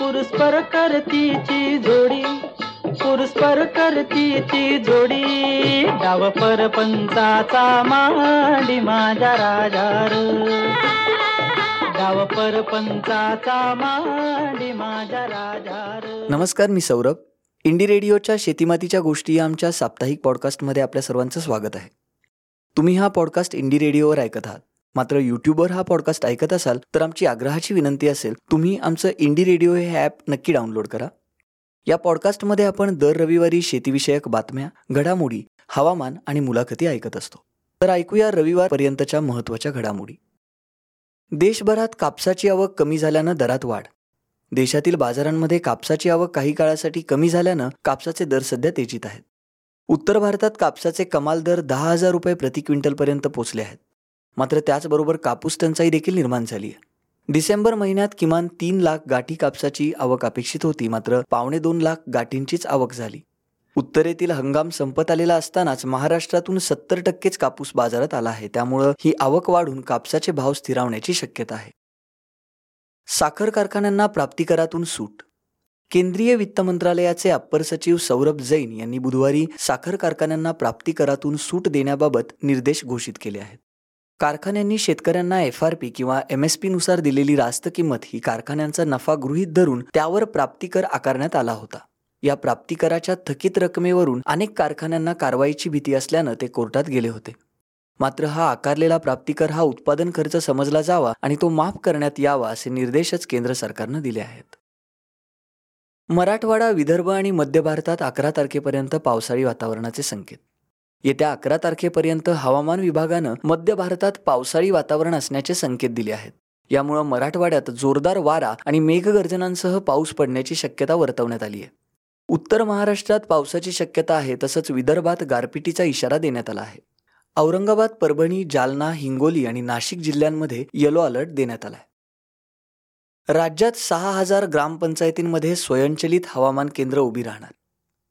पुरस्पर करतीची जोडी. पुरस्पर करतीची जोडी. डाव पर पंचाचा मांडी माझ्या राजार डाव पर पंचाचा मांडी माझ्या राजार नमस्कार मी सौरभ. इंडी रेडिओच्या शेतीमातीच्या गोष्टी या आमच्या साप्ताहिक पॉडकास्टमध्ये आपल्या सर्वांचं स्वागत आहे. तुम्ही हा पॉडकास्ट इंडी रेडिओवर ऐकत आहात. मात्र युट्यूबवर हा पॉडकास्ट ऐकत असाल तर आमची आग्रहाची विनंती असेल तुम्ही आमचं इंडी रेडिओ हे ॲप नक्की डाउनलोड करा. या पॉडकास्टमध्ये आपण दर रविवारी शेतीविषयक बातम्या घडामोडी हवामान आणि मुलाखती ऐकत असतो. तर ऐकूया रविवारपर्यंतच्या महत्त्वाच्या घडामोडी. देशभरात कापसाची आवक कमी झाल्यानं दरात वाढ. देशातील बाजारांमध्ये कापसाची आवक काही काळासाठी कमी झाल्यानं कापसाचे दर सध्या तेजीत आहेत. उत्तर भारतात कापसाचे कमाल दर दहा हजार रुपये प्रति क्विंटलपर्यंत पोचले आहेत. मात्र त्याचबरोबर कापूस टंचाई देखील निर्माण झाली आहे. डिसेंबर महिन्यात किमान तीन लाख गाठी कापसाची आवक अपेक्षित होती मात्र पावणे दोन लाख गाठींचीच आवक झाली. उत्तरेतील हंगाम संपत आलेला असतानाच महाराष्ट्रातून सत्तर टक्केच कापूस बाजारात आला आहे. त्यामुळं ही आवक वाढून कापसाचे भाव स्थिरावण्याची शक्यता आहे. साखर कारखान्यांना प्राप्तिकरातून सूट. केंद्रीय वित्त मंत्रालयाचे अप्पर सचिव सौरभ जैन यांनी बुधवारी साखर कारखान्यांना प्राप्तिकरातून सूट देण्याबाबत निर्देश घोषित केले आहेत. कारखान्यांनी शेतकऱ्यांना एफ आर पी किंवा एम एसनुसार दिलेली रास्त किंमत ही कारखान्यांचा नफा गृहीत धरून त्यावर प्राप्तिकर आकारण्यात आला होता. या प्राप्तिकराच्या थकीत रकमेवरून अनेक कारखान्यांना कारवाईची भीती असल्यानं ते कोर्टात गेले होते. मात्र हा आकारलेला प्राप्तिकर हा उत्पादन खर्च समजला जावा आणि तो माफ करण्यात यावा असे निर्देशच केंद्र सरकारनं दिले आहेत. मराठवाडा विदर्भ आणि मध्य भारतात अकरा तारखेपर्यंत पावसाळी वातावरणाचे संकेत. येत्या अकरा तारखेपर्यंत हवामान विभागानं मध्य भारतात पावसाळी वातावरण असण्याचे संकेत दिले आहेत. यामुळं मराठवाड्यात जोरदार वारा आणि मेघगर्जनांसह पाऊस पडण्याची शक्यता वर्तवण्यात आली आहे. उत्तर महाराष्ट्रात पावसाची शक्यता आहे तसंच विदर्भात गारपिटीचा इशारा देण्यात आला आहे. औरंगाबाद परभणी जालना हिंगोली आणि नाशिक जिल्ह्यांमध्ये येलो अलर्ट देण्यात आला आहे राज्यात सहा हजार ग्रामपंचायतींमध्ये स्वयंचलित हवामान केंद्र उभी राहणार.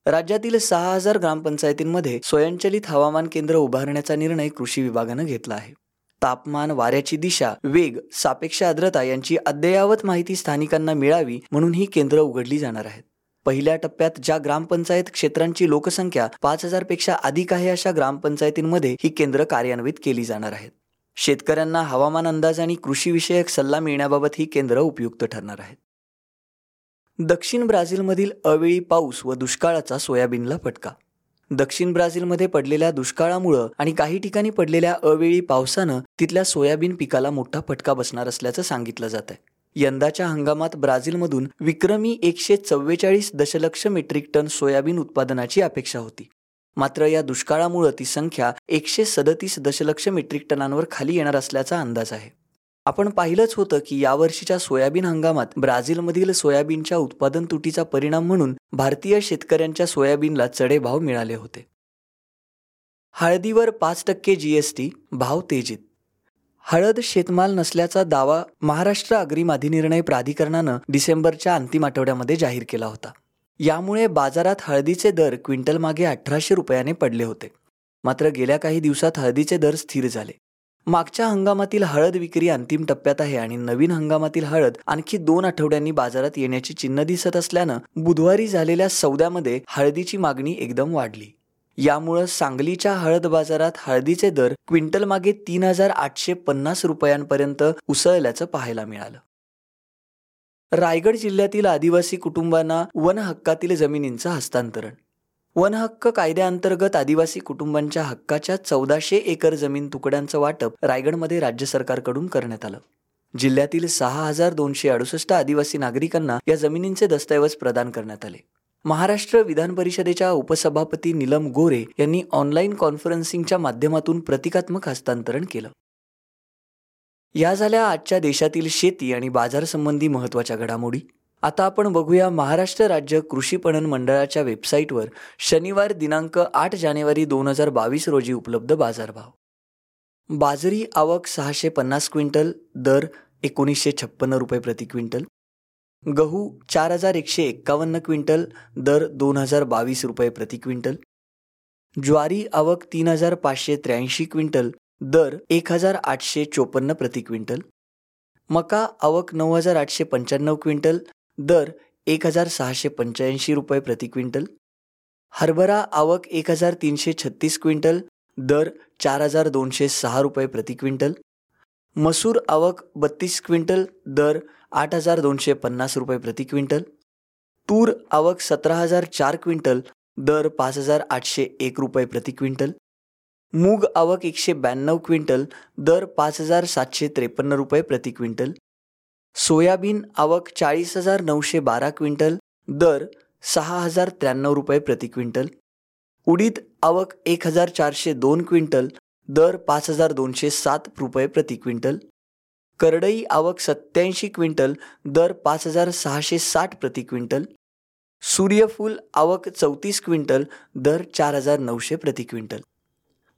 राज्यातील सहा हजार ग्रामपंचायतींमध्ये स्वयंचलित हवामान केंद्र उभारण्याचा निर्णय कृषी विभागानं घेतला आहे. तापमान वाऱ्याची दिशा वेग सापेक्ष आर्द्रता यांची अद्ययावत माहिती स्थानिकांना मिळावी म्हणून ही केंद्र उघडली जाणार आहेत. पहिल्या टप्प्यात ज्या ग्रामपंचायत क्षेत्रांची लोकसंख्या पाच हजारपेक्षा अधिक आहे अशा ग्रामपंचायतींमध्ये ही केंद्र कार्यान्वित केली जाणार आहेत. शेतकऱ्यांना हवामान अंदाज आणि कृषीविषयक सल्ला मिळण्याबाबत ही केंद्र उपयुक्त ठरणार आहेत. दक्षिण ब्राझीलमधील अवेळी पाऊस व दुष्काळाचा सोयाबीनला फटका. दक्षिण ब्राझीलमध्ये पडलेल्या दुष्काळामुळं आणि काही ठिकाणी पडलेल्या अवेळी पावसानं तिथल्या सोयाबीन पिकाला मोठा फटका बसणार असल्याचं सांगितलं जात आहे यंदाच्या हंगामात ब्राझीलमधून विक्रमी एकशे चव्वेचाळीस दशलक्ष मेट्रिक टन सोयाबीन उत्पादनाची अपेक्षा होती. मात्र या दुष्काळामुळं ती संख्या एकशे सदतीस दशलक्ष मेट्रिक टनांवर खाली येणार असल्याचा अंदाज आहे. आपण पाहिलंच होतं की यावर्षीच्या सोयाबीन हंगामात ब्राझीलमधील सोयाबीनच्या उत्पादन तुटीचा परिणाम म्हणून भारतीय शेतकऱ्यांच्या सोयाबीनला चढे भाव मिळाले होते. हळदीवर पाच टक्के जीएसटी भाव तेजीत. हळद शेतमाल नसल्याचा दावा महाराष्ट्र अग्रिम अधिनिर्णय प्राधिकरणानं डिसेंबरच्या अंतिम आठवड्यामध्ये जाहीर केला होता. यामुळे बाजारात हळदीचे दर क्विंटल मागे अठराशे रुपयाने पडले होते. मात्र गेल्या काही दिवसात हळदीचे दर स्थिर झाले. मागच्या हंगामातील हळद विक्री अंतिम टप्प्यात आहे आणि नवीन हंगामातील हळद आणखी दोन आठवड्यांनी बाजारात येण्याची चिन्ह दिसत असल्यानं बुधवारी झालेल्या सौद्यामध्ये हळदीची मागणी एकदम वाढली. यामुळं सांगलीच्या हळद बाजारात हळदीचे दर क्विंटल मागे तीन हजार आठशे पन्नास रुपयांपर्यंत उसळल्याचं पाहायला मिळालं. रायगड जिल्ह्यातील आदिवासी कुटुंबांना वन हक्कातील जमिनींचं हस्तांतरण वन हक्क कायद्याअंतर्गत आदिवासी कुटुंबांच्या हक्काच्या चौदाशे एकर जमीन तुकड्यांचं वाटप रायगडमध्ये राज्य सरकारकडून करण्यात आलं. जिल्ह्यातील सहा हजार दोनशे अडुसष्ट आदिवासी नागरिकांना या जमिनींचे दस्तऐवज प्रदान करण्यात आले. महाराष्ट्र विधान परिषदेच्या उपसभापती नीलम गोरे यांनी ऑनलाईन कॉन्फरन्सिंगच्या माध्यमातून प्रतिकात्मक हस्तांतरण केलं. या झाल्या आजच्या देशातील शेती आणि बाजार संबंधी महत्त्वाच्या घडामोडी. आता आपण बघूया महाराष्ट्र राज्य कृषी पणन मंडळाच्या वेबसाईटवर शनिवार दिनांक आठ जानेवारी दोन हजार बावीस रोजी उपलब्ध बाजारभाव. बाजरी आवक सहाशे पन्नास क्विंटल दर एकोणीसशे छप्पन्न रुपये प्रति क्विंटल. गहू चार हजार एकशे एक्कावन्न क्विंटल दर दोन हजार बावीस रुपये प्रति क्विंटल. ज्वारी आवक तीन हजार पाचशे त्र्याऐंशी क्विंटल दर एक हजार आठशे चोपन्न प्रति क्विंटल. मका आवक नऊ हजार आठशे पंच्याण्णव क्विंटल दर एक हजार सहाशे पंच्याऐंशी रुपये प्रति क्विंटल. हरभरा आवक एक हजार तीनशे छत्तीस क्विंटल दर चार हजार दोनशे सहा रुपये प्रति क्विंटल. मसूर आवक बत्तीस क्विंटल दर आठ हजार दोनशे पन्नास रुपये प्रति क्विंटल. तूर आवक सतरा हजार चार क्विंटल दर पाच हजार आठशे एक रुपये प्रति क्विंटल. मूग आवक एकशे ब्याण्णव क्विंटल दर पाच हजार सातशे त्रेपन्न रुपये प्रति क्विंटल. सोयाबीन आवक चाळीस हजार नऊशे बारा क्विंटल दर सहा हजार त्र्याण्णव रुपये प्रति क्विंटल. उडीद आवक एक हजार चारशे दोन क्विंटल दर पाच हजार दोनशे सात रुपये प्रति क्विंटल. करडई आवक सत्याऐंशी क्विंटल दर पाच हजार सहाशे साठ प्रति क्विंटल. सूर्यफूल आवक चौतीस क्विंटल दर चार हजार नऊशे प्रति क्विंटल.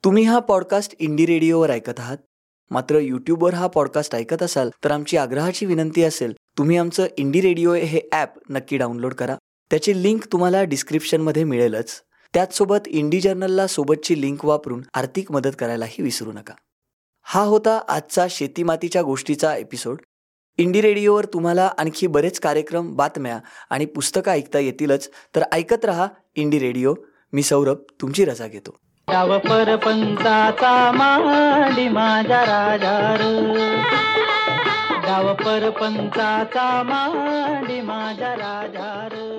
तुम्ही हा पॉडकास्ट इंडी रेडिओवर ऐकत आहात. मात्र यूट्यूबवर हा पॉडकास्ट ऐकत असाल तर आमची आग्रहाची विनंती असेल तुम्ही आमचं इंडी रेडिओ हे ॲप नक्की डाउनलोड करा. त्याची लिंक तुम्हाला डिस्क्रिप्शनमध्ये मिळेलच. त्याचसोबत इंडी जर्नलला सोबतची लिंक वापरून आर्थिक मदत करायलाही विसरू नका. हा होता आजचा शेतीमातीच्या गोष्टीचा एपिसोड इंडी रेडिओवर तुम्हाला आणखी बरेच कार्यक्रम बातम्या आणि पुस्तकं ऐकता येतीलच तर ऐकत रहा इंडी रेडिओ मी सौरभ तुमची रजा घेतो. डाव परपंचाचा मांडी माझ्या राजार डाव परपंचाचा मांडी माझ्या राजार